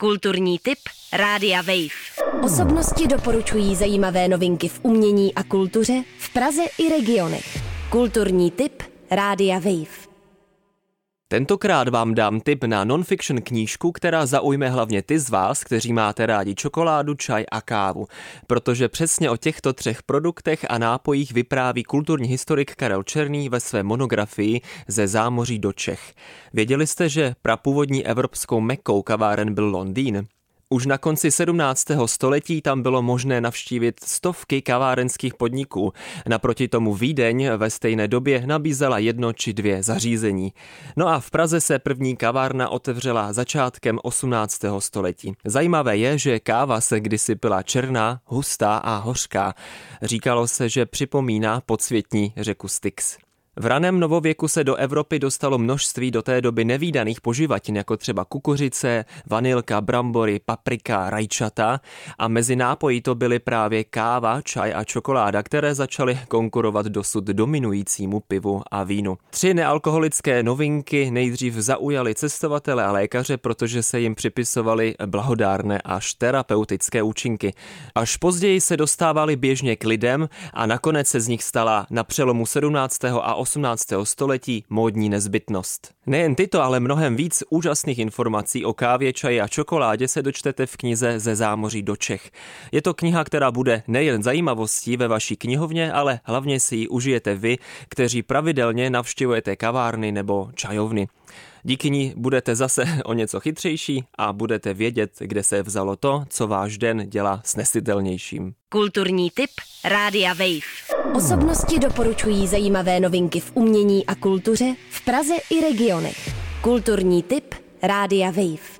Kulturní tip Rádia Wave. Osobnosti doporučují zajímavé novinky v umění a kultuře v Praze i regionech. Kulturní tip Rádia Wave. Tentokrát vám dám tip na non-fiction knížku, která zaujme hlavně ty z vás, kteří máte rádi čokoládu, čaj a kávu, protože přesně o těchto třech produktech a nápojích vypráví kulturní historik Karel Černý ve své monografii Ze zámoří do Čech. Věděli jste, že prapůvodní evropskou mekou kaváren byl Londýn? Už na konci 17. století tam bylo možné navštívit stovky kavárenských podniků. Naproti tomu Vídeň ve stejné době nabízela jedno či dvě zařízení. No a v Praze se první kavárna otevřela začátkem 18. století. Zajímavé je, že káva se kdysi pila černá, hustá a hořká. Říkalo se, že připomíná podsvětní řeku Styx. V raném novověku se do Evropy dostalo množství do té doby nevýdaných poživatin, jako třeba kukuřice, vanilka, brambory, paprika, rajčata a mezi nápoji to byly právě káva, čaj a čokoláda, které začaly konkurovat dosud dominujícímu pivu a vínu. Tři nealkoholické novinky nejdřív zaujaly cestovatele a lékaře, protože se jim připisovaly blahodárné až terapeutické účinky. Až později se dostávaly běžně k lidem a nakonec se z nich stala na přelomu 17. a 18. století módní nezbytnost. Nejen tyto, ale mnohem víc úžasných informací o kávě, čaji a čokoládě se dočtete v knize Ze zámoří do Čech. Je to kniha, která bude nejen zajímavostí ve vaší knihovně, ale hlavně si ji užijete vy, kteří pravidelně navštěvujete kavárny nebo čajovny. Díky ní budete zase o něco chytřejší a budete vědět, kde se vzalo to, co váš den dělá snesitelnějším. Kulturní tip Rádia Wave. Osobnosti doporučují zajímavé novinky v umění a kultuře v Praze i regionech. Kulturní tip Rádia Wave.